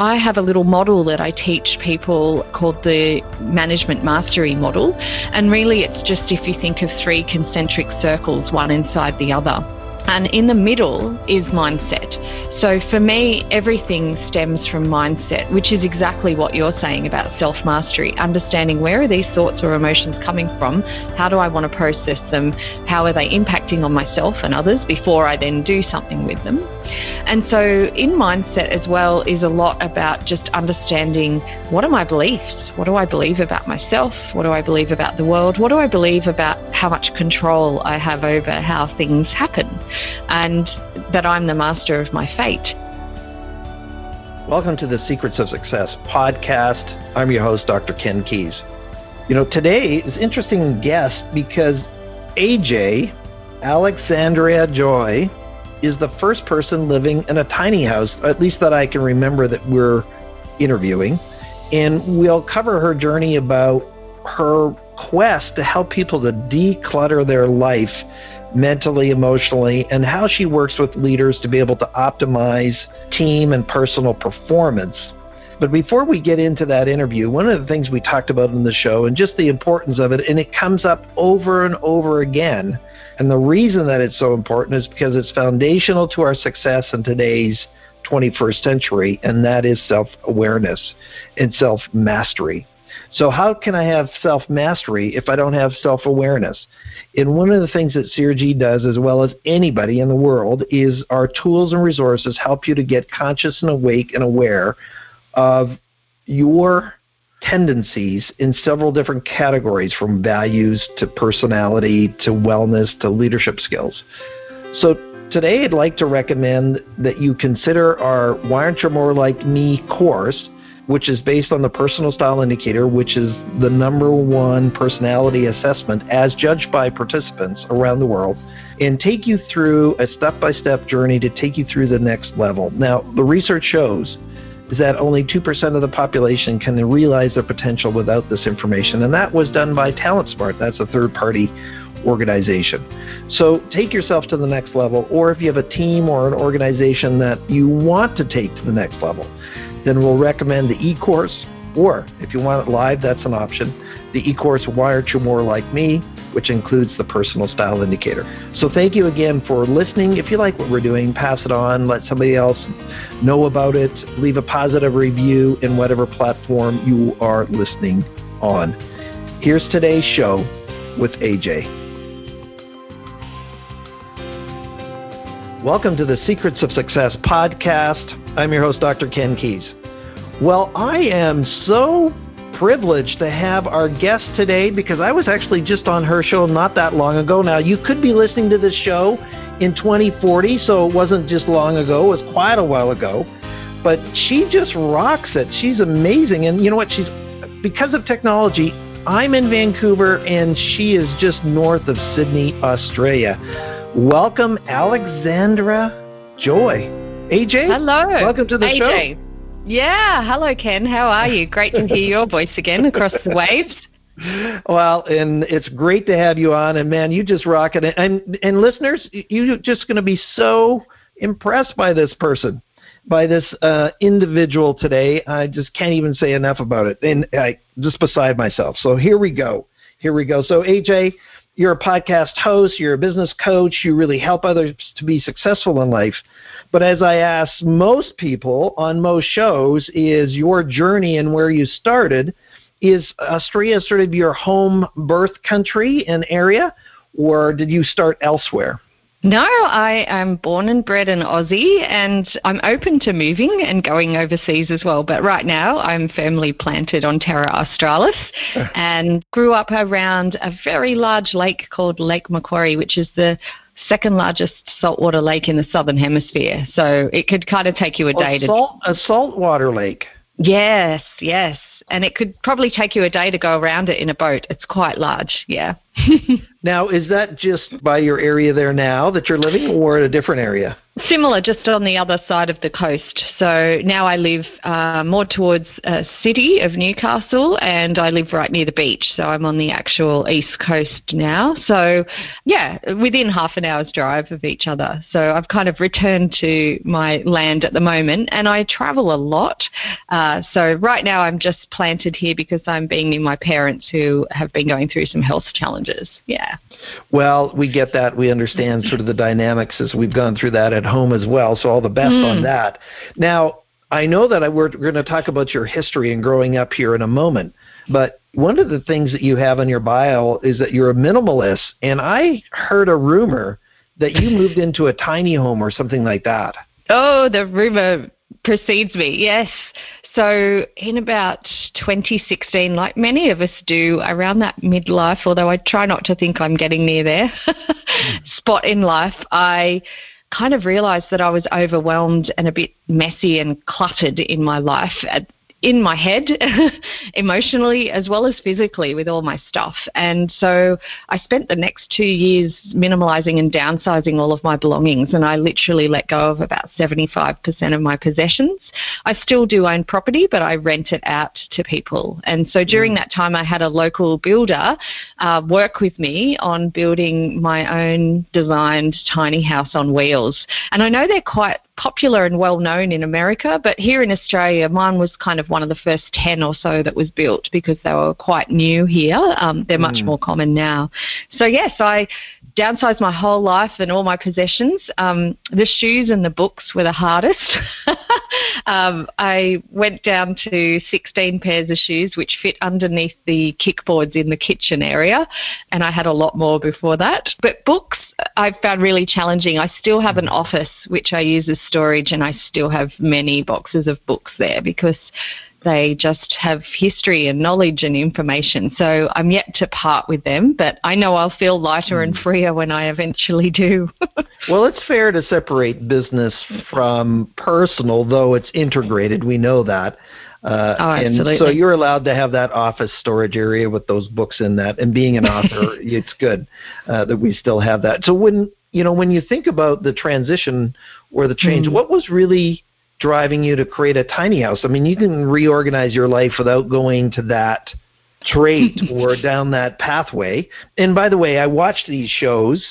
I have a little model that I teach people called the Management Mastery Model. And really, it's just if you think of three concentric circles, one inside the other. And in the middle is mindset. So for me, everything stems from mindset, which is exactly what you're saying about self mastery. Understanding where are these thoughts or emotions coming from? How do I want to process them? How are they impacting on myself and others before I then do something with them? And so in mindset as well is a lot about just understanding what are my beliefs? What do I believe about myself? What do I believe about the world? What do I believe about how much control I have over how things happen? And that I'm the master of my fate. Welcome to the Secrets of Success podcast. I'm your host, Dr. Ken Keis. You know, today is interesting guest because AJ, Alexandria Joy, is the first person living in a tiny house, at least that I can remember that we're interviewing. And we'll cover her journey about her quest to help people to declutter their life mentally, emotionally, and how she works with leaders to be able to optimize team and personal performance. But before we get into that interview, one of the things we talked about in the show and just the importance of it, and it comes up over and over again. And the reason that it's so important is because it's foundational to our success in today's 21st century, and that is self awareness and self mastery. So, how can I have self mastery if I don't have self awareness? And one of the things that CRG does, as well as anybody in the world, is our tools and resources help you to get conscious and awake and aware of your tendencies in several different categories from values to personality to wellness to leadership skills. So, today I'd like to recommend that you consider our Why Aren't You More Like Me course which is based on the personal style indicator, which is the number one personality assessment as judged by participants around the world, and take you through a step by step journey to take you through the next level. Now, the research shows that only 2% of the population can realize their potential without this information, and that was done by TalentSmart. That's a third party organization. So take yourself to the next level, or if you have a team or an organization that you want to take to the next level, then we'll recommend the e-course, or if you want it live, that's an option. The e-course Why Aren't You More Like Me, which includes the personal style indicator. So thank you again for listening. If you like what we're doing, pass it on, let somebody else know about it, leave a positive review in whatever platform you are listening on. Here's today's show with AJ. Welcome to the Secrets of Success podcast. I'm your host, Dr. Ken Keis. Well, I am so privileged to have our guest today because I was actually just on her show not that long ago. Now, you could be listening to this show in 2040, so it wasn't just long ago, it was quite a while ago. But she just rocks it. She's amazing. And you know what? She's because of technology, I'm in Vancouver and she is just north of Sydney, Australia. Welcome, Alexandra Joy. AJ? Hello. Welcome to the AJ. show. Yeah. Hello, Ken. How are you? Great to hear your voice again across the waves. Well, and it's great to have you on. And man, you just rock it. And and listeners, you're just going to be so impressed by this person, by this uh, individual today. I just can't even say enough about it. And I just beside myself. So here we go. Here we go. So AJ, you're a podcast host, you're a business coach, you really help others to be successful in life. But as I ask most people on most shows, is your journey and where you started, is Australia sort of your home birth country and area, or did you start elsewhere? No, I am born and bred in Aussie and I'm open to moving and going overseas as well. But right now I'm firmly planted on Terra Australis and grew up around a very large lake called Lake Macquarie, which is the second largest saltwater lake in the southern hemisphere. So it could kind of take you a day oh, salt, to. A saltwater lake. Yes, yes and it could probably take you a day to go around it in a boat. It's quite large, yeah. now, is that just by your area there now that you're living, or a different area? Similar, just on the other side of the coast. So now I live uh, more towards a city of Newcastle, and I live right near the beach. So I'm on the actual east coast now. So yeah, within half an hour's drive of each other. So I've kind of returned to my land at the moment, and I travel a lot. Uh, so right now I'm just planted here because I'm being near my parents who have been going through some health challenges. Yeah. Well, we get that. We understand sort of the dynamics as we've gone through that at home as well. So all the best mm. on that. Now, I know that I, we're, we're going to talk about your history and growing up here in a moment, but one of the things that you have on your bio is that you're a minimalist, and I heard a rumor that you moved into a tiny home or something like that. Oh, the rumor precedes me. Yes. So, in about 2016, like many of us do around that midlife, although I try not to think I'm getting near there, hmm. spot in life, I kind of realized that I was overwhelmed and a bit messy and cluttered in my life at in my head, emotionally as well as physically, with all my stuff. And so I spent the next two years minimalizing and downsizing all of my belongings, and I literally let go of about 75% of my possessions. I still do own property, but I rent it out to people. And so during mm. that time, I had a local builder uh, work with me on building my own designed tiny house on wheels. And I know they're quite popular and well known in America, but here in Australia, mine was kind of one of the first 10 or so that was built because they were quite new here. Um, they're much mm. more common now. So, yes, I downsized my whole life and all my possessions. Um, the shoes and the books were the hardest. um, I went down to 16 pairs of shoes, which fit underneath the kickboards in the kitchen area, and I had a lot more before that. But books I found really challenging. I still have an office which I use as storage, and I still have many boxes of books there because they just have history and knowledge and information. So I'm yet to part with them, but I know I'll feel lighter and hmm. freer when I eventually do. well, it's fair to separate business from personal, though it's integrated. We know that. Uh, oh. And so you're allowed to have that office storage area with those books in that. And being an author, it's good uh, that we still have that. So when you know when you think about the transition or the change, mm. what was really driving you to create a tiny house? I mean, you can reorganize your life without going to that trait or down that pathway. And by the way, I watched these shows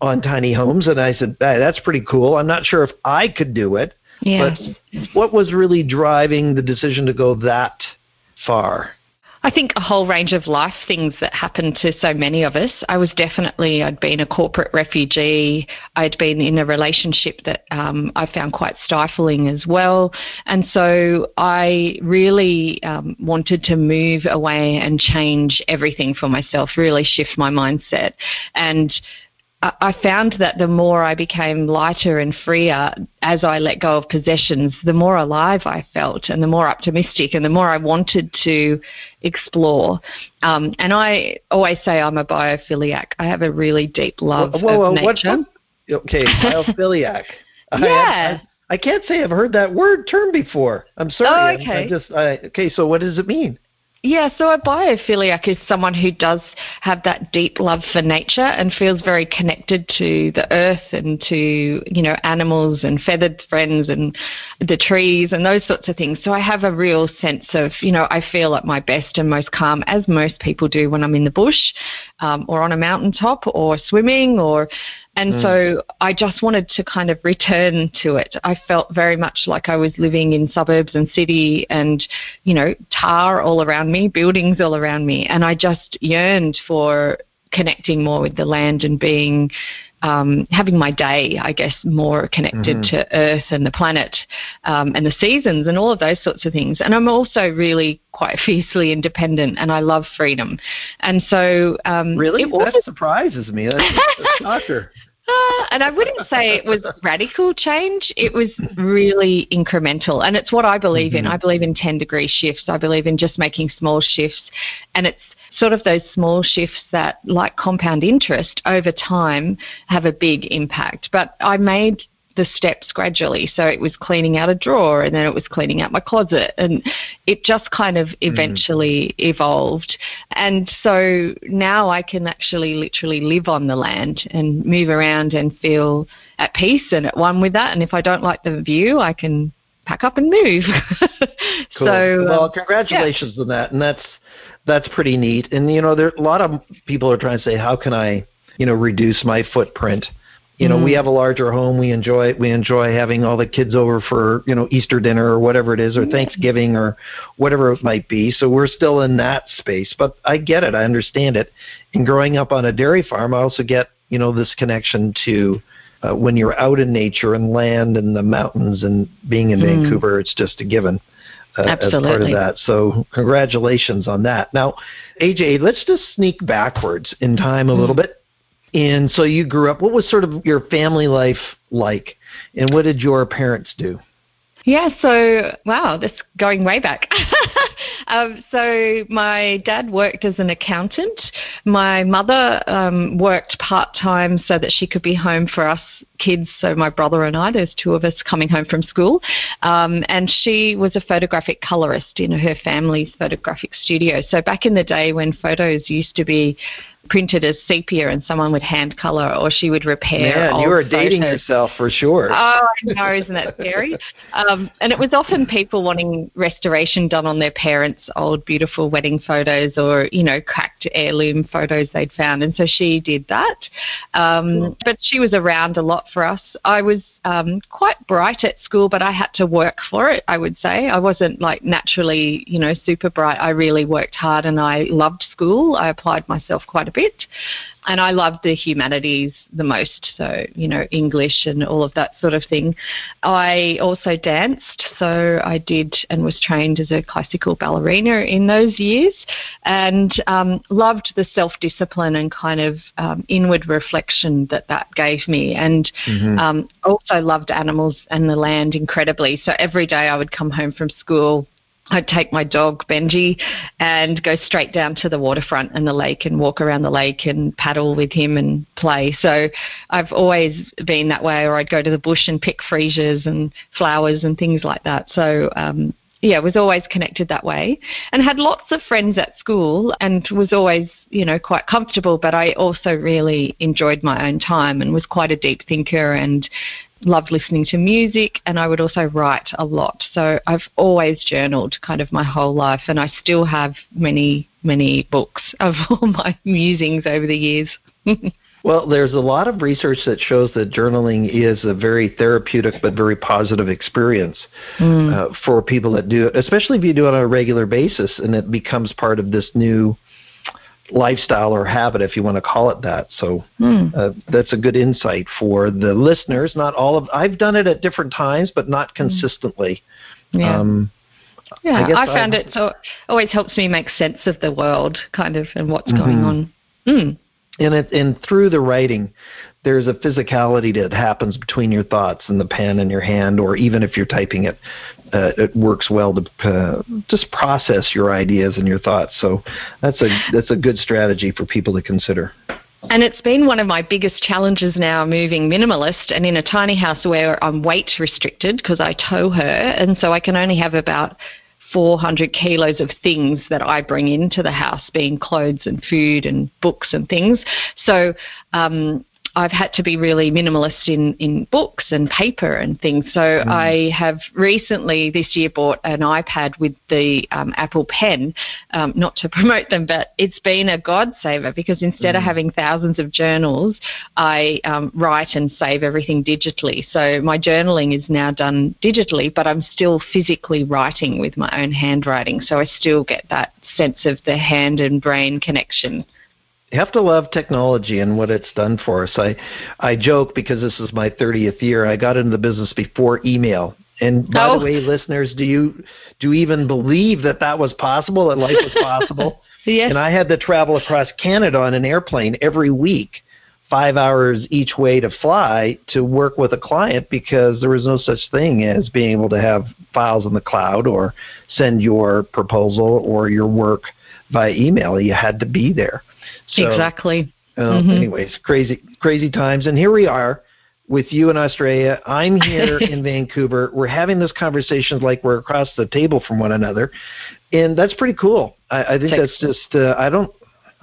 on tiny homes and I said, hey, that's pretty cool. I'm not sure if I could do it. Yeah. But what was really driving the decision to go that far? I think a whole range of life things that happened to so many of us. I was definitely, I'd been a corporate refugee. I'd been in a relationship that um, I found quite stifling as well. And so I really um, wanted to move away and change everything for myself, really shift my mindset. And I found that the more I became lighter and freer as I let go of possessions, the more alive I felt and the more optimistic and the more I wanted to explore. Um, and I always say I'm a biophiliac. I have a really deep love whoa, whoa, of nature. What, okay, biophiliac. yeah. I, I, can't say I've heard that word term before. I'm sorry. Oh, okay. I just I, okay. So what does it mean? Yeah, so a biophiliac is someone who does have that deep love for nature and feels very connected to the earth and to, you know, animals and feathered friends and the trees and those sorts of things. So I have a real sense of, you know, I feel at my best and most calm, as most people do when I'm in the bush um, or on a mountaintop or swimming or and mm. so I just wanted to kind of return to it. I felt very much like I was living in suburbs and city and, you know, tar all around me, buildings all around me. And I just yearned for connecting more with the land and being um, having my day, I guess, more connected mm-hmm. to Earth and the planet um, and the seasons and all of those sorts of things. And I'm also really quite fiercely independent and I love freedom. And so. Um, really? That surprises me. That's a shocker. Uh, and I wouldn't say it was radical change. It was really incremental. And it's what I believe mm-hmm. in. I believe in 10 degree shifts. I believe in just making small shifts. And it's sort of those small shifts that, like compound interest, over time have a big impact. But I made the steps gradually. So it was cleaning out a drawer and then it was cleaning out my closet and it just kind of mm-hmm. eventually mm. evolved. And so now I can actually literally live on the land and move around and feel at peace and at one with that. And if I don't like the view, I can pack up and move. cool. So, well, um, congratulations yeah. on that. And that's that's pretty neat. And you know, there a lot of people are trying to say, how can I, you know, reduce my footprint You know, mm. we have a larger home. We enjoy we enjoy having all the kids over for you know Easter dinner or whatever it is, or Thanksgiving or whatever it might be. So we're still in that space. But I get it. I understand it. And growing up on a dairy farm, I also get you know this connection to uh, when you're out in nature and land and the mountains and being in mm. Vancouver. It's just a given. Uh, as part of that. So congratulations on that. Now, AJ, let's just sneak backwards in time a little mm. bit. And so you grew up. What was sort of your family life like, and what did your parents do? Yeah, so wow, that's going way back. um, so my dad worked as an accountant. My mother um, worked part time so that she could be home for us kids. So my brother and I, there's two of us coming home from school, um, and she was a photographic colorist in her family's photographic studio. So back in the day when photos used to be printed as sepia and someone would hand color or she would repair. Man, you were dating yourself for sure. Oh, I know, isn't that scary? um, and it was often people wanting restoration done on their parents' old beautiful wedding photos or, you know, cracked heirloom photos they'd found. And so she did that. Um, but she was around a lot for us. I was um, quite bright at school, but I had to work for it, I would say. I wasn't like naturally, you know, super bright. I really worked hard and I loved school. I applied myself quite a bit and I loved the humanities the most, so you know English and all of that sort of thing. I also danced, so I did and was trained as a classical ballerina in those years, and um, loved the self discipline and kind of um, inward reflection that that gave me, and mm-hmm. um, also loved animals and the land incredibly. So every day I would come home from school I'd take my dog Benji and go straight down to the waterfront and the lake and walk around the lake and paddle with him and play. So I've always been that way, or I'd go to the bush and pick freesias and flowers and things like that. So um, yeah, was always connected that way and had lots of friends at school and was always, you know, quite comfortable, but I also really enjoyed my own time and was quite a deep thinker and loved listening to music and I would also write a lot. So I've always journaled kind of my whole life and I still have many, many books of all my musings over the years. well, there's a lot of research that shows that journaling is a very therapeutic but very positive experience mm. uh, for people that do it, especially if you do it on a regular basis and it becomes part of this new lifestyle or habit, if you want to call it that. So hmm. uh, that's a good insight for the listeners. Not all of I've done it at different times, but not hmm. consistently. Yeah. Um, yeah, I, I found I, it so it always helps me make sense of the world, kind of, and what's mm-hmm. going on. Mm. And it, and through the writing, there's a physicality that happens between your thoughts and the pen in your hand, or even if you're typing it, uh, it works well to uh, just process your ideas and your thoughts. So that's a that's a good strategy for people to consider. And it's been one of my biggest challenges now moving minimalist and in a tiny house where I'm weight restricted because I tow her, and so I can only have about 400 kilos of things that I bring into the house, being clothes and food and books and things. So um, I've had to be really minimalist in, in books and paper and things. So mm. I have recently this year bought an iPad with the um, Apple Pen, um, not to promote them, but it's been a god saver because instead mm. of having thousands of journals, I um, write and save everything digitally. So my journaling is now done digitally, but I'm still physically writing with my own handwriting. So I still get that sense of the hand and brain connection you have to love technology and what it's done for us. I, I joke because this is my 30th year. I got into the business before email. And by oh. the way, listeners, do you do you even believe that that was possible? That life was possible? yes. And I had to travel across Canada on an airplane every week, five hours each way to fly to work with a client because there was no such thing as being able to have files in the cloud or send your proposal or your work by email. You had to be there. So, exactly. Uh, mm-hmm. Anyways, crazy, crazy times, and here we are with you in Australia. I'm here in Vancouver. We're having this conversation like we're across the table from one another, and that's pretty cool. I, I think that's just. Uh, I don't.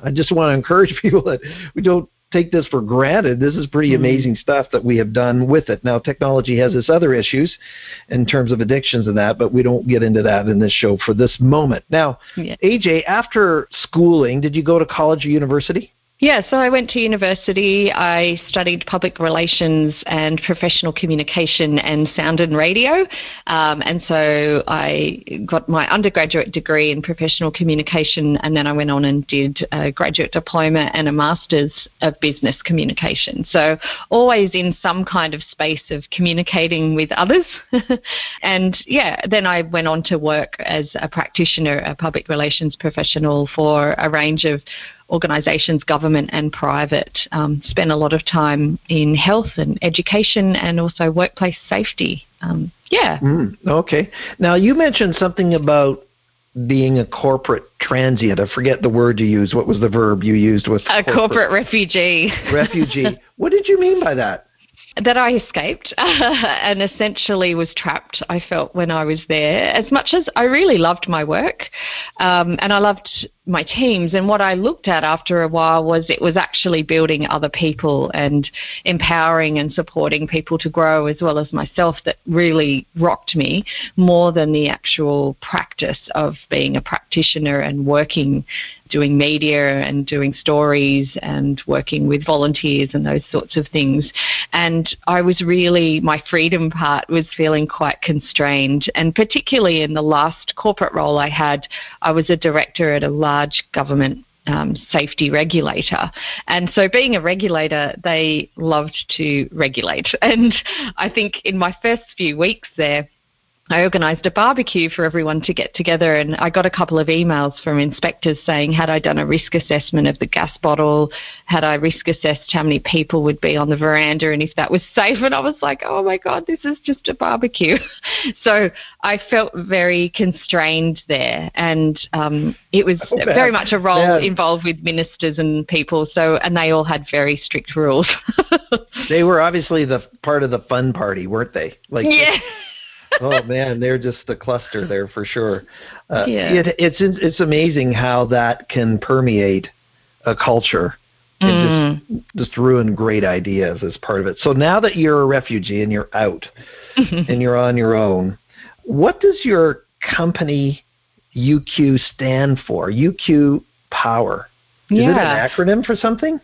I just want to encourage people that we don't take this for granted. This is pretty mm-hmm. amazing stuff that we have done with it. Now, technology has its other issues in terms of addictions and that, but we don't get into that in this show for this moment. Now, yeah. AJ, after schooling, did you go to college or university? Yeah, so I went to university. I studied public relations and professional communication and sound and radio. Um, and so I got my undergraduate degree in professional communication, and then I went on and did a graduate diploma and a master's of business communication. So always in some kind of space of communicating with others. and yeah, then I went on to work as a practitioner, a public relations professional for a range of organisations, government and private, um, spend a lot of time in health and education and also workplace safety. Um, yeah. Mm, okay. Now, you mentioned something about being a corporate transient. I forget the word you used. What was the verb you used with a corporate, corporate refugee? refugee. What did you mean by that? That I escaped and essentially was trapped, I felt, when I was there. As much as I really loved my work um, and I loved my teams, and what I looked at after a while was it was actually building other people and empowering and supporting people to grow as well as myself that really rocked me more than the actual practice of being a practitioner and working doing media and doing stories and working with volunteers and those sorts of things. And I was really, my freedom part was feeling quite constrained. And particularly in the last corporate role I had, I was a director at a large government um, safety regulator. And so, being a regulator, they loved to regulate. And I think in my first few weeks there, I organised a barbecue for everyone to get together, and I got a couple of emails from inspectors saying, had I done a risk assessment of the gas bottle? Had I risk assessed how many people would be on the veranda and if that was safe? And I was like, oh my God, this is just a barbecue. so I felt very constrained there, and um, it was oh, very much a role yeah. involved with ministers and people. So, and they all had very strict rules. they were obviously the part of the fun party, weren't they? Like, yeah oh man, they're just a cluster there for sure. Uh, yeah. It, it's it's amazing how that can permeate a culture and mm. just, just ruin great ideas as part of it. So now that you're a refugee and you're out and you're on your own, what does your company UQ stand for? UQ Power. Is yeah. it an acronym for something?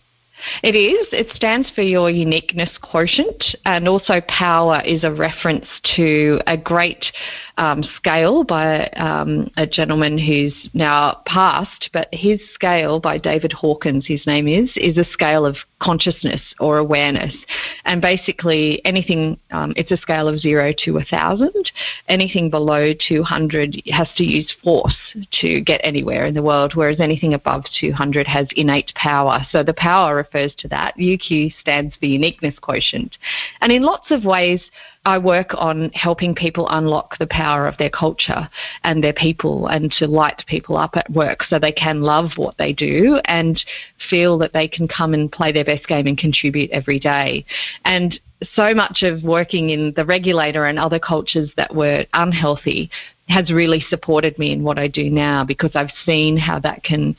It is. It stands for your uniqueness quotient, and also power is a reference to a great um, scale by um, a gentleman who's now passed, but his scale by David Hawkins, his name is, is a scale of consciousness or awareness. And basically, anything, um, it's a scale of zero to a thousand. Anything below 200 has to use force to get anywhere in the world, whereas anything above 200 has innate power. So the power refers to that. UQ stands for uniqueness quotient. And in lots of ways, I work on helping people unlock the power of their culture and their people and to light people up at work so they can love what they do and feel that they can come and play their best game and contribute every day. And so much of working in the regulator and other cultures that were unhealthy has really supported me in what I do now because I've seen how that can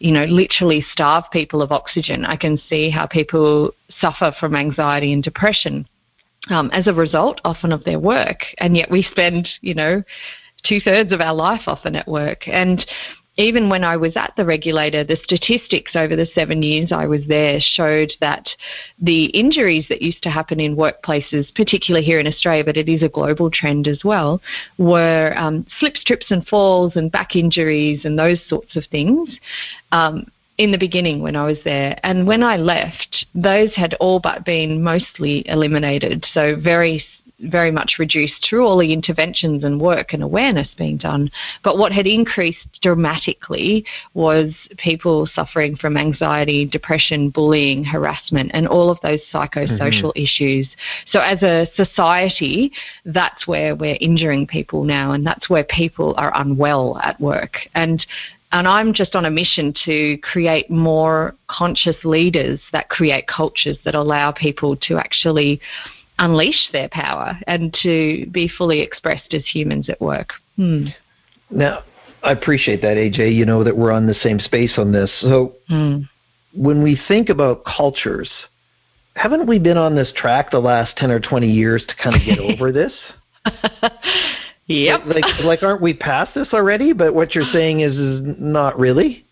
you know, literally starve people of oxygen. I can see how people suffer from anxiety and depression um, as a result often of their work. And yet we spend, you know, two thirds of our life often at work. And even when I was at the regulator, the statistics over the seven years I was there showed that the injuries that used to happen in workplaces, particularly here in Australia, but it is a global trend as well, were um, slips, trips, and falls, and back injuries, and those sorts of things. Um, in the beginning when I was there. And when I left, those had all but been mostly eliminated. So very very much reduced through all the interventions and work and awareness being done. But what had increased dramatically was people suffering from anxiety, depression, bullying, harassment, and all of those psychosocial mm-hmm. issues. So, as a society, that's where we're injuring people now, and that's where people are unwell at work. And and I'm just on a mission to create more conscious leaders that create cultures that allow people to actually unleash their power and to be fully expressed as humans at work. Hmm. Now, I appreciate that, AJ. You know that we're on the same space on this. So, hmm. when we think about cultures, haven't we been on this track the last 10 or 20 years to kind of get over this? Yep. Like, like, aren't we past this already? But what you're saying is, is not really.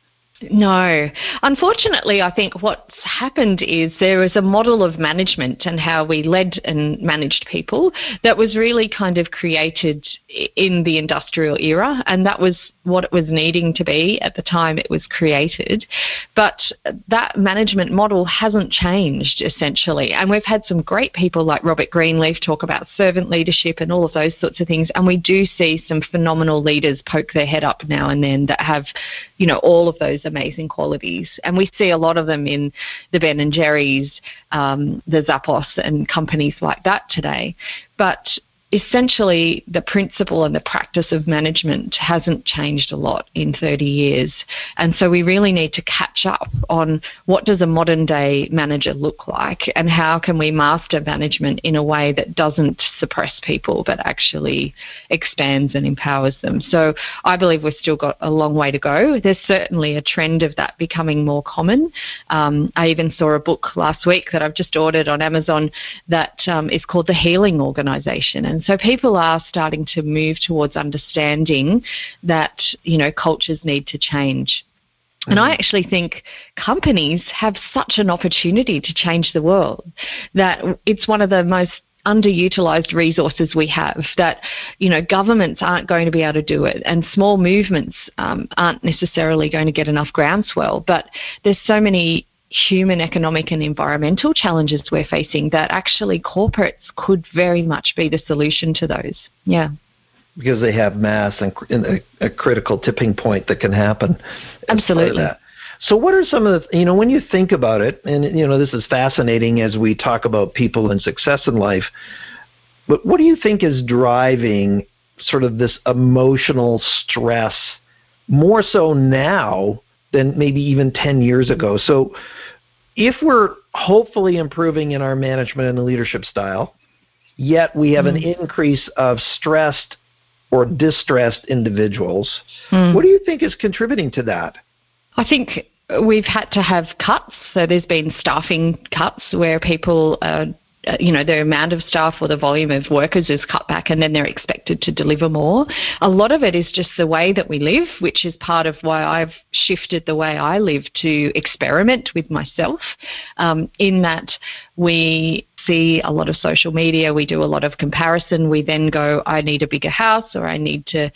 No. Unfortunately, I think what's happened is there is a model of management and how we led and managed people that was really kind of created in the industrial era, and that was what it was needing to be at the time it was created. But that management model hasn't changed essentially. And we've had some great people like Robert Greenleaf talk about servant leadership and all of those sorts of things. And we do see some phenomenal leaders poke their head up now and then that have, you know, all of those amazing qualities. And we see a lot of them in the Ben and Jerry's, um, the Zappos, and companies like that today. But essentially the principle and the practice of management hasn't changed a lot in 30 years. And so we really need to catch up on what does a modern day manager look like and how can we master management in a way that doesn't suppress people but actually expands and empowers them. So I believe we've still got a long way to go. There's certainly a trend of that becoming more common. Um, I even saw a book last week that I've just ordered on Amazon that um, is called The Healing Organization. And so people are starting to move towards understanding that, you know, cultures need to change. And I mm. actually think companies have such an opportunity to change the world that it's one of the most underutilized resources we have that you know governments aren't going to be able to do it and small movements um, aren't necessarily going to get enough groundswell but there's so many human, economic, and environmental challenges we're facing that actually corporates could very much be the solution to those. Yeah. Because they have mass and, a, a, critical tipping point that can happen. Absolutely. So, what are some of the, you know, when you think about it, and, you know, this is fascinating as we talk about people and success in life, but what do you think is driving sort of this emotional stress more so now than maybe even 10 years ago? So, if we're hopefully improving in our management and leadership style, yet we have mm. an increase of stressed or distressed individuals, mm. what do you think is contributing to that? I think we've had to have cuts. So there's been staffing cuts where people are uh, you know, the amount of staff or the volume of workers is cut back and then they're expected to deliver more. A lot of it is just the way that we live, which is part of why I've shifted the way I live to experiment with myself, um, in that we see a lot of social media, we do a lot of comparison. We then go, I need a bigger house or I need to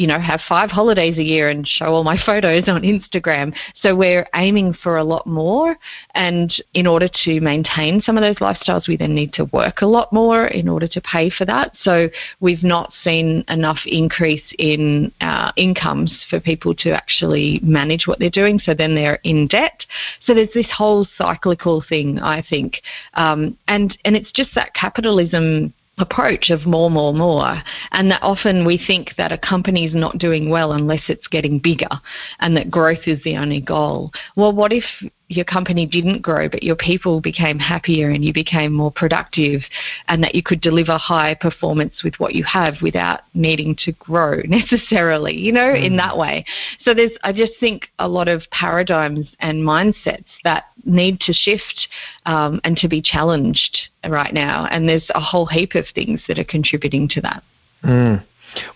you know, have five holidays a year and show all my photos on Instagram. So we're aiming for a lot more. And in order to maintain some of those lifestyles, we then need to work a lot more in order to pay for that. So we've not seen enough increase in uh, incomes for people to actually manage what they're doing. So then they're in debt. So there's this whole cyclical thing, I think. Um, and, and it's just that capitalism approach of more, more, more. And that often we think that a company is not doing well unless it's getting bigger and that growth is the only goal. Well, what if your company didn't grow, but your people became happier and you became more productive, and that you could deliver high performance with what you have without needing to grow necessarily, you know, mm. in that way. So there's, I just think, a lot of paradigms and mindsets that need to shift um, and to be challenged right now. And there's a whole heap of things that are contributing to that. Mm.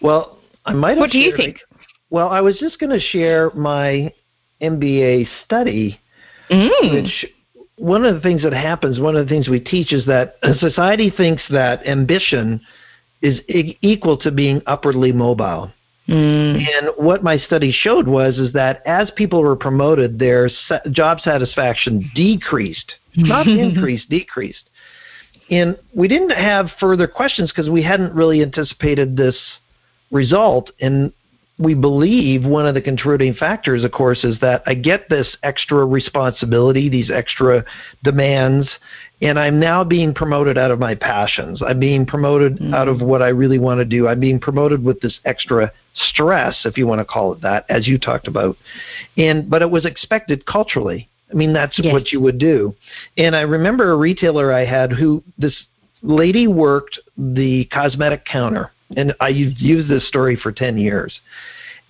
Well, I might. What do you think? Well, I was just going to share my MBA study Mm. Which one of the things that happens, one of the things we teach is that society thinks that ambition is equal to being upwardly mobile. Mm. And what my study showed was is that as people were promoted, their job satisfaction decreased, not increased, decreased. And we didn't have further questions because we hadn't really anticipated this result. And we believe one of the contributing factors, of course, is that I get this extra responsibility, these extra demands, and I'm now being promoted out of my passions. I'm being promoted mm-hmm. out of what I really want to do. I'm being promoted with this extra stress, if you want to call it that, as you talked about. And but it was expected culturally. I mean, that's yes. what you would do. And I remember a retailer I had who this lady worked the cosmetic counter and I used this story for 10 years.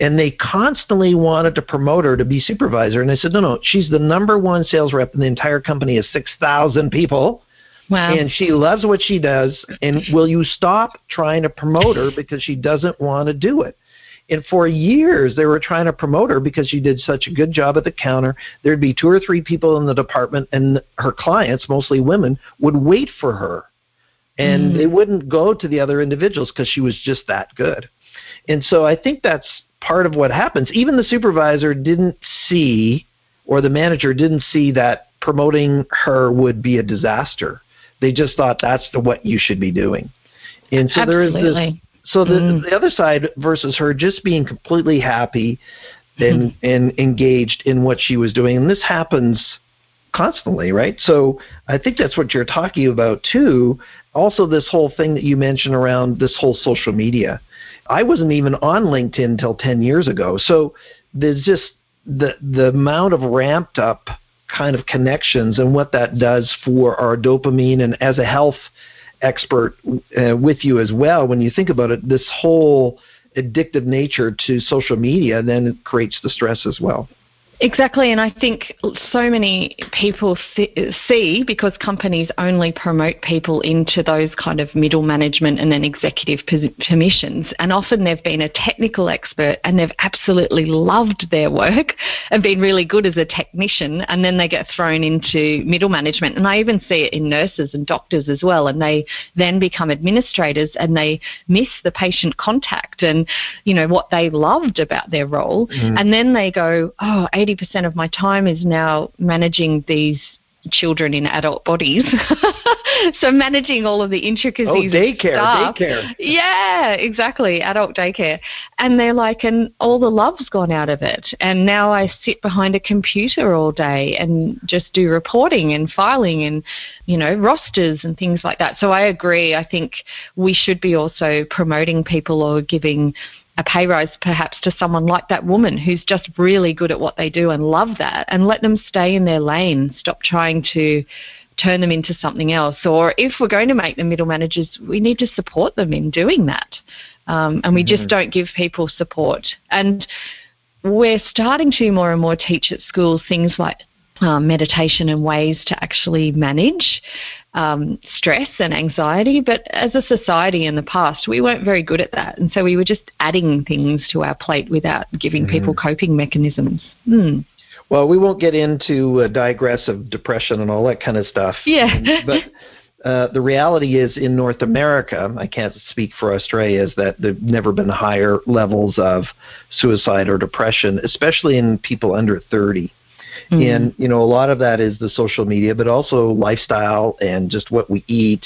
And they constantly wanted to promote her to be supervisor. And I said, no, no, she's the number one sales rep in the entire company of 6,000 people. Wow. And she loves what she does. And will you stop trying to promote her because she doesn't want to do it? And for years, they were trying to promote her because she did such a good job at the counter. There'd be two or three people in the department, and her clients, mostly women, would wait for her. And mm. they wouldn't go to the other individuals because she was just that good. And so I think that's part of what happens. Even the supervisor didn't see, or the manager didn't see that promoting her would be a disaster. They just thought that's the what you should be doing. And so Absolutely. there is this so the mm. the other side versus her just being completely happy and mm-hmm. and engaged in what she was doing. And this happens constantly, right? So I think that's what you're talking about too. Also this whole thing that you mentioned around this whole social media. I wasn't even on LinkedIn until 10 years ago. So there's just the the amount of ramped up kind of connections and what that does for our dopamine and as a health expert uh, with you as well. When you think about it, this whole addictive nature to social media then creates the stress as well. Exactly, and I think so many people see because companies only promote people into those kind of middle management and then executive permissions. And often they've been a technical expert and they've absolutely loved their work and been really good as a technician, and then they get thrown into middle management. And I even see it in nurses and doctors as well, and they then become administrators and they miss the patient contact and you know what they loved about their role, mm. and then they go, oh. 80% of my time is now managing these children in adult bodies. so managing all of the intricacies. Oh, daycare, stuff. daycare. Yeah, exactly, adult daycare. And they're like, and all the love's gone out of it. And now I sit behind a computer all day and just do reporting and filing and, you know, rosters and things like that. So I agree. I think we should be also promoting people or giving a pay rise perhaps to someone like that woman who's just really good at what they do and love that and let them stay in their lane. Stop trying to turn them into something else. Or if we're going to make them middle managers, we need to support them in doing that. Um, and we mm-hmm. just don't give people support. And we're starting to more and more teach at schools things like um, meditation and ways to actually manage um, stress and anxiety. But as a society in the past, we weren't very good at that. And so we were just adding things to our plate without giving mm-hmm. people coping mechanisms. Hmm. Well, we won't get into uh, digressive depression and all that kind of stuff. Yeah. but uh, the reality is in North America, I can't speak for Australia, is that there've never been higher levels of suicide or depression, especially in people under 30. Mm-hmm. And you know, a lot of that is the social media, but also lifestyle and just what we eat.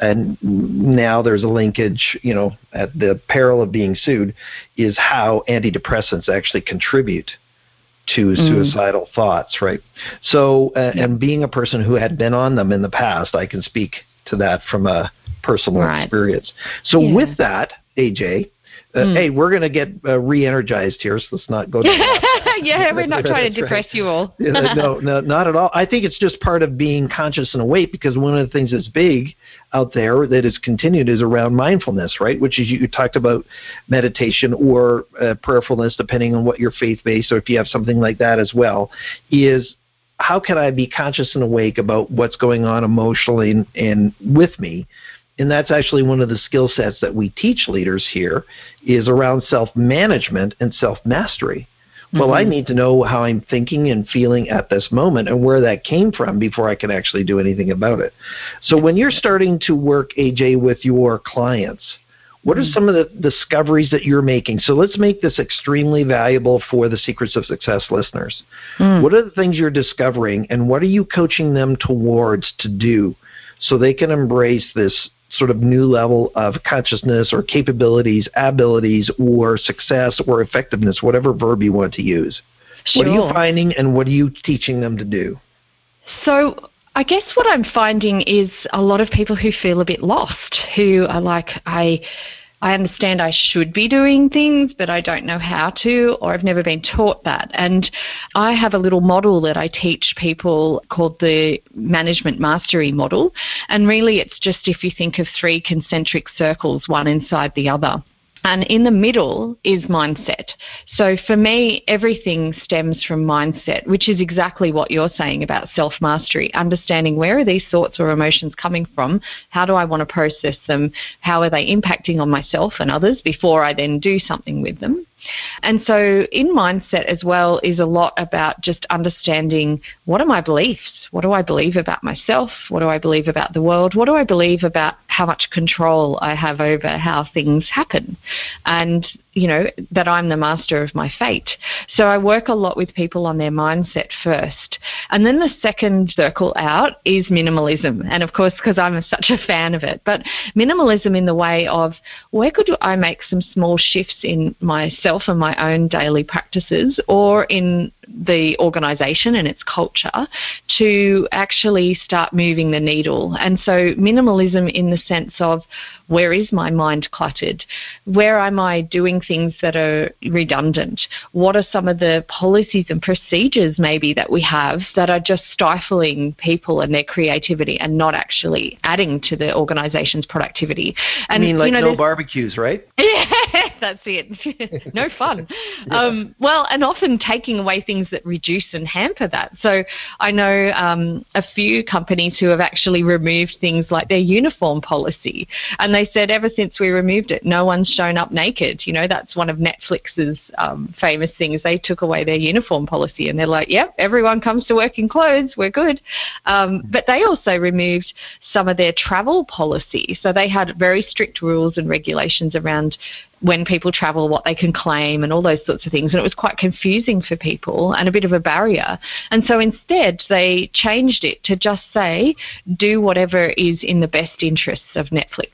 And now there's a linkage, you know, at the peril of being sued, is how antidepressants actually contribute to mm. suicidal thoughts, right? So, uh, yeah. and being a person who had been on them in the past, I can speak to that from a personal right. experience. So, yeah. with that, AJ, uh, mm. Hey, we're going to get uh, re-energized here, so let's not go. yeah, we're not trying to depress right. you all. no, no, not at all. I think it's just part of being conscious and awake because one of the things that's big out there that is continued is around mindfulness, right? Which is you talked about meditation or uh, prayerfulness, depending on what your faith base, or if you have something like that as well. Is how can I be conscious and awake about what's going on emotionally and, and with me? And that's actually one of the skill sets that we teach leaders here is around self-management and self-mastery well mm-hmm. i need to know how i'm thinking and feeling at this moment and where that came from before i can actually do anything about it so when you're starting to work aj with your clients what are mm-hmm. some of the discoveries that you're making? So let's make this extremely valuable for the Secrets of Success listeners. Mm. What are the things you're discovering, and what are you coaching them towards to do so they can embrace this sort of new level of consciousness or capabilities, abilities, or success or effectiveness, whatever verb you want to use. Sure. What are you finding and what are you teaching them to do? So, I guess what I'm finding is a lot of people who feel a bit lost, who are like, I I understand I should be doing things, but I don't know how to, or I've never been taught that. And I have a little model that I teach people called the Management Mastery Model. And really, it's just if you think of three concentric circles, one inside the other. And in the middle is mindset. So for me, everything stems from mindset, which is exactly what you're saying about self mastery. Understanding where are these thoughts or emotions coming from? How do I want to process them? How are they impacting on myself and others before I then do something with them? And so, in mindset as well, is a lot about just understanding what are my beliefs? What do I believe about myself? What do I believe about the world? What do I believe about how much control I have over how things happen? And you know, that I'm the master of my fate. So I work a lot with people on their mindset first. And then the second circle out is minimalism. And of course, because I'm such a fan of it, but minimalism in the way of where could I make some small shifts in myself and my own daily practices or in the organisation and its culture to actually start moving the needle. And so, minimalism in the sense of where is my mind cluttered? Where am I doing things that are redundant? What are some of the policies and procedures maybe that we have that are just stifling people and their creativity and not actually adding to the organisation's productivity? And I mean, like you know, no barbecues, right? Yeah, that's it. no fun. yeah. um, well, and often taking away things that reduce and hamper that. So I know um, a few companies who have actually removed things like their uniform policy, and they said ever since we removed it, no one's shown up naked. You know, that's one of Netflix's um, famous things. They took away their uniform policy, and they're like, "Yep, everyone comes to work in clothes. We're good." Um, but they also removed some of their travel policy, so they had very strict rules and regulations around when people travel, what they can claim, and all those sorts of things. And it was quite confusing for people and a bit of a barrier. And so instead, they changed it to just say, do whatever is in the best interests of Netflix.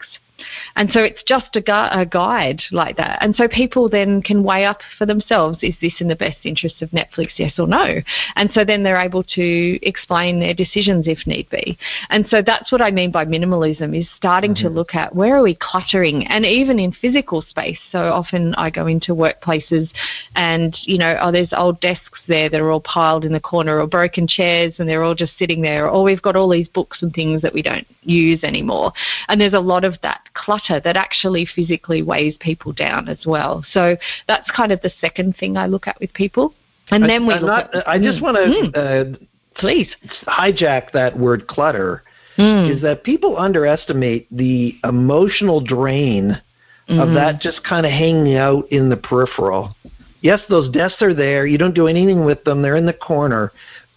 And so it's just a, gu- a, guide like that. And so people then can weigh up for themselves is this in the best interest of Netflix, yes or no? And so then they're able to explain their decisions if need be. And so that's what I mean by minimalism is starting mm-hmm. to look at where are we cluttering and even in physical space. So often I go into workplaces and, you know, oh, there's old desks there that are all piled in the corner or broken chairs and they're all just sitting there or we've got all these books and things that we don't use anymore. And there's a lot of that clutter that actually physically weighs people down as well. So that's kind of the second thing I look at with people. And then we look not, at, I just mm, want to mm, uh, please hijack that word clutter. Mm. Is that people underestimate the emotional drain of mm-hmm. that just kind of hanging out in the peripheral. Yes, those desks are there. You don't do anything with them. They're in the corner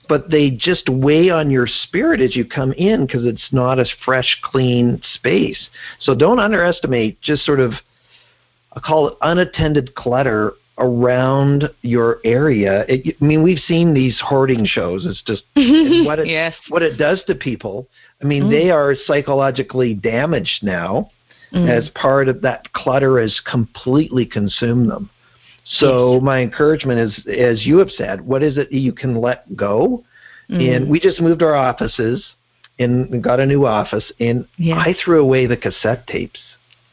but they just weigh on your spirit as you come in because it's not a fresh, clean space. So don't underestimate just sort of, I call it unattended clutter around your area. It, I mean, we've seen these hoarding shows. It's just what it yes. what it does to people. I mean, mm. they are psychologically damaged now mm. as part of that clutter has completely consumed them. So my encouragement is, as you have said, what is it you can let go? Mm. And we just moved our offices and got a new office, and yeah. I threw away the cassette tapes.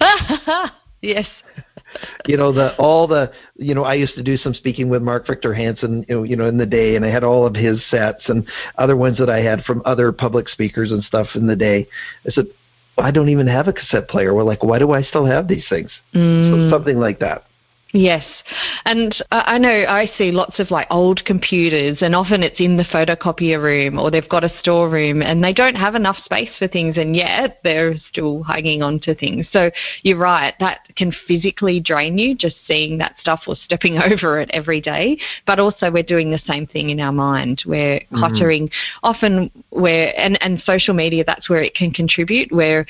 yes. you know the all the you know I used to do some speaking with Mark Victor Hansen you know, you know in the day and I had all of his sets and other ones that I had from other public speakers and stuff in the day. I said I don't even have a cassette player. We're like, why do I still have these things? Mm. So something like that. Yes, and I know I see lots of like old computers, and often it's in the photocopier room or they've got a storeroom, and they don't have enough space for things, and yet they're still hanging on to things. So you're right, that can physically drain you just seeing that stuff or stepping over it every day. But also, we're doing the same thing in our mind. We're mm-hmm. cluttering. Mm-hmm. Often, we're and and social media. That's where it can contribute. We're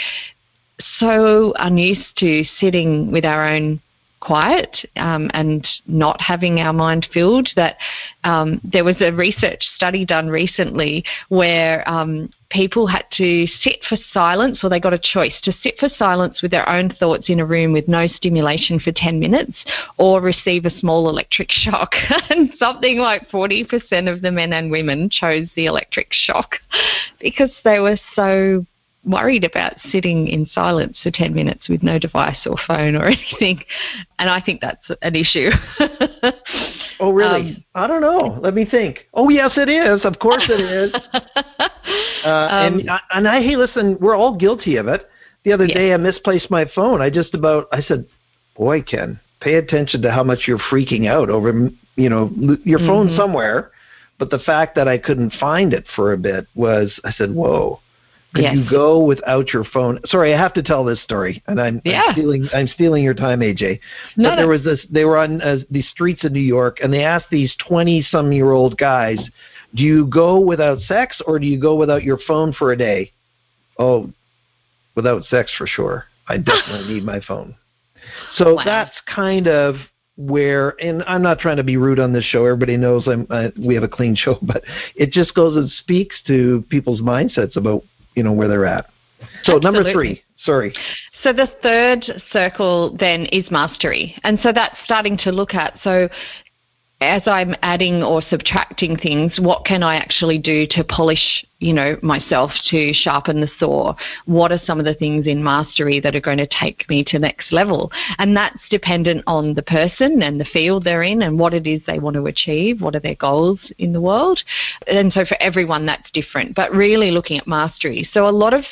so unused to sitting with our own quiet um, and not having our mind filled. That um, there was a research study done recently where um, people had to sit for silence, or they got a choice to sit for silence with their own thoughts in a room with no stimulation for 10 minutes, or receive a small electric shock. and something like 40% of the men and women chose the electric shock because they were so worried about sitting in silence for 10 minutes with no device or phone or anything. And I think that's an issue. oh, really? Um, I don't know. Let me think. Oh, yes, it is. Of course it is. uh, um, and, and I, hey, listen, we're all guilty of it. The other day I misplaced my phone. I just about, I said, boy, Ken, pay attention to how much you're freaking out over, you know, your phone mm-hmm. somewhere. But the fact that I couldn't find it for a bit was, I said, whoa Could Yes. you go without your phone? Sorry, I have to tell this story, and I'm, Yeah. I'm stealing. I'm stealing your time, AJ. No, but there was this. They were on uh, the streets of New York, and they asked these twenty-some-year-old guys, "Do you go without sex, or do you go without your phone for a day?" Oh, without sex for sure. I definitely need my phone. So Wow. that's kind of where, and I'm not trying to be rude on this show. Everybody knows I'm. Uh, we have a clean show, but it just goes and speaks to people's mindsets about you know where they're at. So number three. Sorry. So the third circle then is mastery. And so that's starting to look at so as I'm adding or subtracting things, what can I actually do to polish, you know, myself to sharpen the saw? What are some of the things in mastery that are going to take me to next level? And that's dependent on the person and the field they're in and what it is they want to achieve, what are their goals in the world. And so for everyone that's different, but really looking at mastery. So a lot of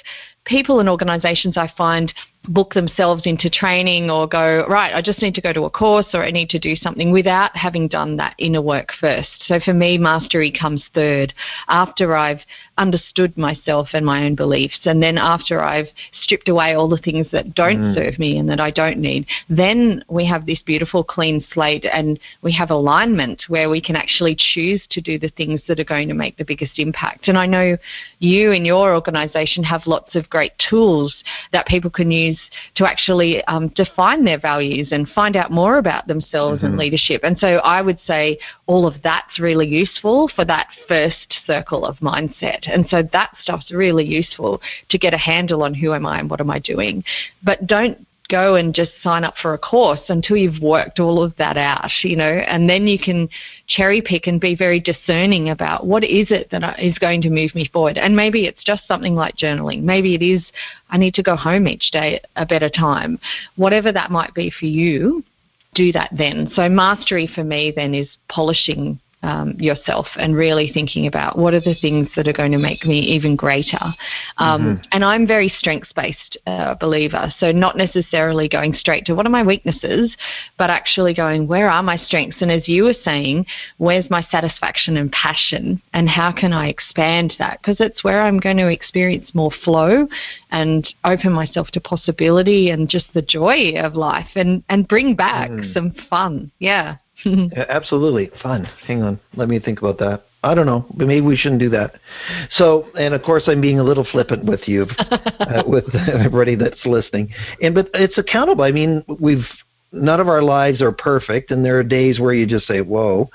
people and organizations I find book themselves into training or go, right, I just need to go to a course or I need to do something without having done that inner work first. So for me, mastery comes third after I've understood myself and my own beliefs. And then after I've stripped away all the things that don't mm. serve me and that I don't need, then we have this beautiful clean slate and we have alignment where we can actually choose to do the things that are going to make the biggest impact. And I know you in your organization have lots of great tools that people can use to actually um, define their values and find out more about themselves and leadership. And so I would say all of that's really useful for that first circle of mindset. And so that stuff's really useful to get a handle on who am I and what am I doing. But don't go and just sign up for a course until you've worked all of that out, you know, and then you can cherry pick and be very discerning about what is it that is going to move me forward. And maybe it's just something like journaling. Maybe it is I need to go home each day at a better time. Whatever that might be for you, do that then. So mastery for me then is polishing um, yourself and really thinking about what are the things that are going to make me even greater. Um, And I'm very strengths based uh, believer, so not necessarily going straight to what are my weaknesses, but actually going where are my strengths? And as you were saying, where's my satisfaction and passion, and how can I expand that? Because it's where I'm going to experience more flow and open myself to possibility and just the joy of life and and bring back some fun. Yeah. Absolutely. Fun. Hang on. Let me think about that. I don't know, maybe we shouldn't do that. So, and of course, I'm being a little flippant with you, uh, with everybody that's listening. And but it's accountable. I mean, we've none of our lives are perfect, and there are days where you just say, "Whoa."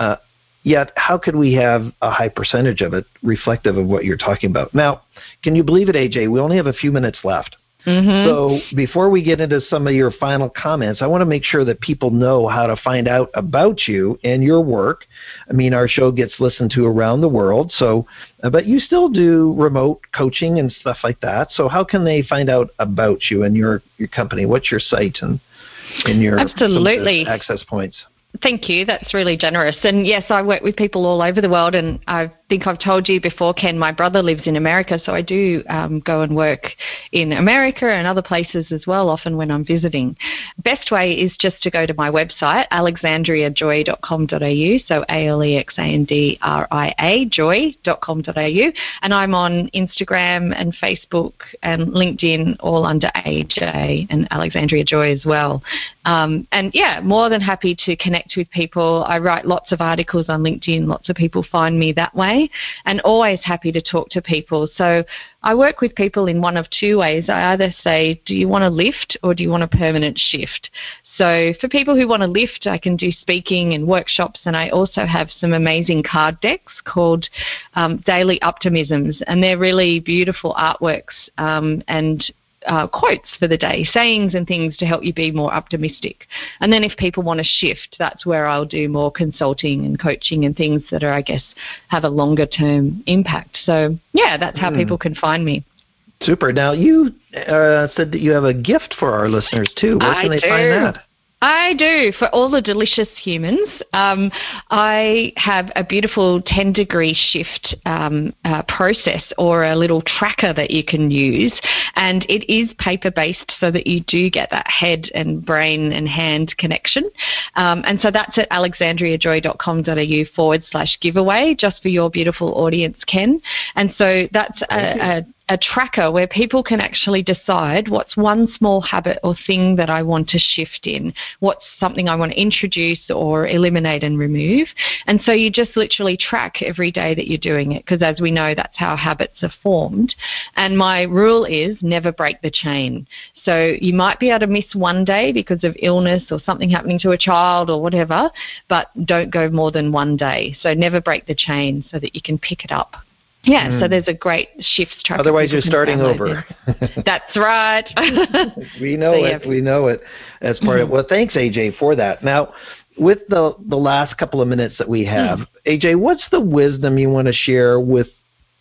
Uh, yet, how could we have a high percentage of it reflective of what you're talking about? Now, can you believe it, AJ? We only have a few minutes left. So before we get into some of your final comments, I want to make sure that people know how to find out about you and your work. I mean, our show gets listened to around the world, so uh, but you still do remote coaching and stuff like that. So how can they find out about you and your your company? What's your site and and your Absolutely. access points? Thank you. That's really generous. And yes, I work with people all over the world. And I think I've told you before, Ken, my brother lives in America. So I do um, go and work in America and other places as well, often when I'm visiting. Best way is just to go to my website, alexandriajoy.com.au. So A L E X A N D R I A, joy.com.au. And I'm on Instagram and Facebook and LinkedIn, all under AJ and Alexandria Joy as well. Um, and yeah, more than happy to connect with people. I write lots of articles on LinkedIn. Lots of people find me that way, and always happy to talk to people. So I work with people in one of two ways. I either say, Do you want a lift or do you want a permanent shift? So for people who want to lift, I can do speaking and workshops, and I also have some amazing card decks called um, Daily Optimisms, and they're really beautiful artworks um, and uh, quotes for the day, sayings and things to help you be more optimistic. And then if people want to shift, that's where I'll do more consulting and coaching and things that are, I guess, have a longer term impact. So yeah, that's how people can find me. Super. Now you uh, said that you have a gift for our listeners too. Where I can they do. find that? I do. For all the delicious humans, um, I have a beautiful 10 degree shift um, uh, process or a little tracker that you can use. And it is paper based so that you do get that head and brain and hand connection. Um, and so that's at alexandriajoy.com.au forward slash giveaway just for your beautiful audience, Ken. And so that's a, a a tracker where people can actually decide what's one small habit or thing that I want to shift in, what's something I want to introduce or eliminate and remove. And so you just literally track every day that you're doing it because as we know, that's how habits are formed. And my rule is never break the chain. So you might be able to miss one day because of illness or something happening to a child or whatever, but don't go more than one day. So never break the chain so that you can pick it up. Yeah, mm. so there's a great shift. Otherwise, you're starting over. That's right. we know so, it. We know it as part mm. of. Well, thanks, AJ, for that. Now, with the the last couple of minutes that we have, mm. AJ, what's the wisdom you want to share with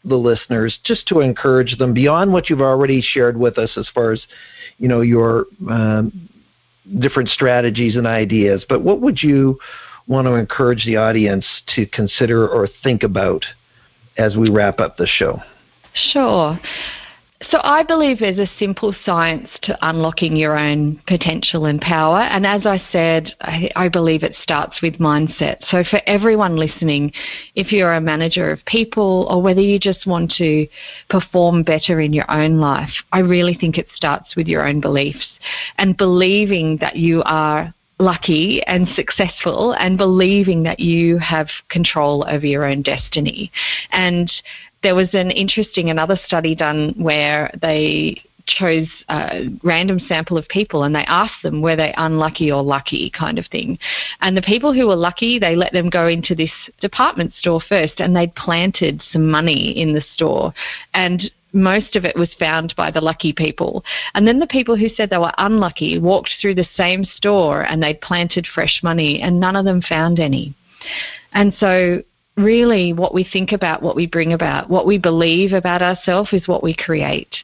the listeners, just to encourage them beyond what you've already shared with us, as far as you know your um, different strategies and ideas. But what would you want to encourage the audience to consider or think about as we wrap up the show? Sure. So I believe there's a simple science to unlocking your own potential and power. And as I said, I, I, believe it starts with mindset. So for everyone listening, if you're a manager of people or whether you just want to perform better in your own life, I really think it starts with your own beliefs and believing that you are lucky and successful and believing that you have control over your own destiny. And there was an interesting another study done where they chose a random sample of people and they asked them were they unlucky or lucky kind of thing. And the people who were lucky, they let them go into this department store first and they'd planted some money in the store. And most of it was found by the lucky people. And then the people who said they were unlucky walked through the same store and they'd planted fresh money and none of them found any. And so really what we think about, what we bring about, what we believe about ourselves is what we create.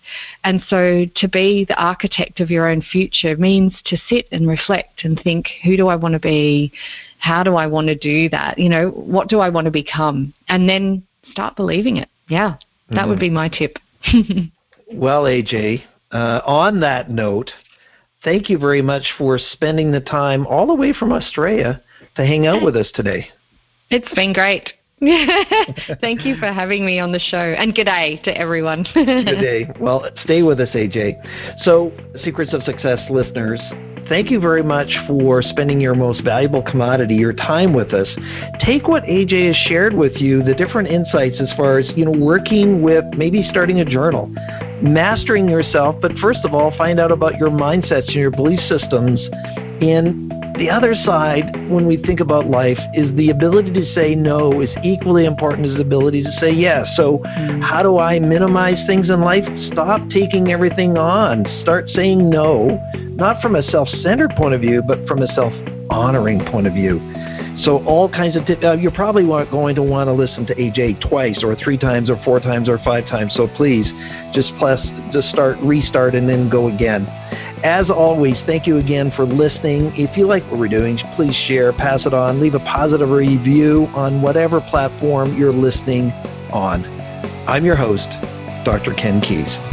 And so to be the architect of your own future means to sit and reflect and think, who do I want to be? How do I want to do that? You know, what do I want to become? And then start believing it. Yeah, that mm-hmm. would be my tip. well, AJ, uh, on that note, thank you very much for spending the time all the way from Australia to hang out with us today. It's been great. Thank you for having me on the show, and good day to everyone. good day. Well, stay with us, AJ. So, Secrets of Success listeners, thank you very much for spending your most valuable commodity, your time with us. Take what AJ has shared with you, the different insights as far as, you know, working with maybe starting a journal, mastering yourself, but first of all, find out about your mindsets and your belief systems in the other side, when we think about life, is the ability to say no is equally important as the ability to say yes. So, how do I minimize things in life? Stop taking everything on. Start saying no, not from a self centered point of view, but from a self honoring point of view. So all kinds of. Uh, you're probably going to want to listen to AJ twice or three times or four times or five times. So please just press, just start, restart, and then go again. As always, thank you again for listening. If you like what we're doing, please share, pass it on, leave a positive review on whatever platform you're listening on. I'm your host, Dr. Ken Keis.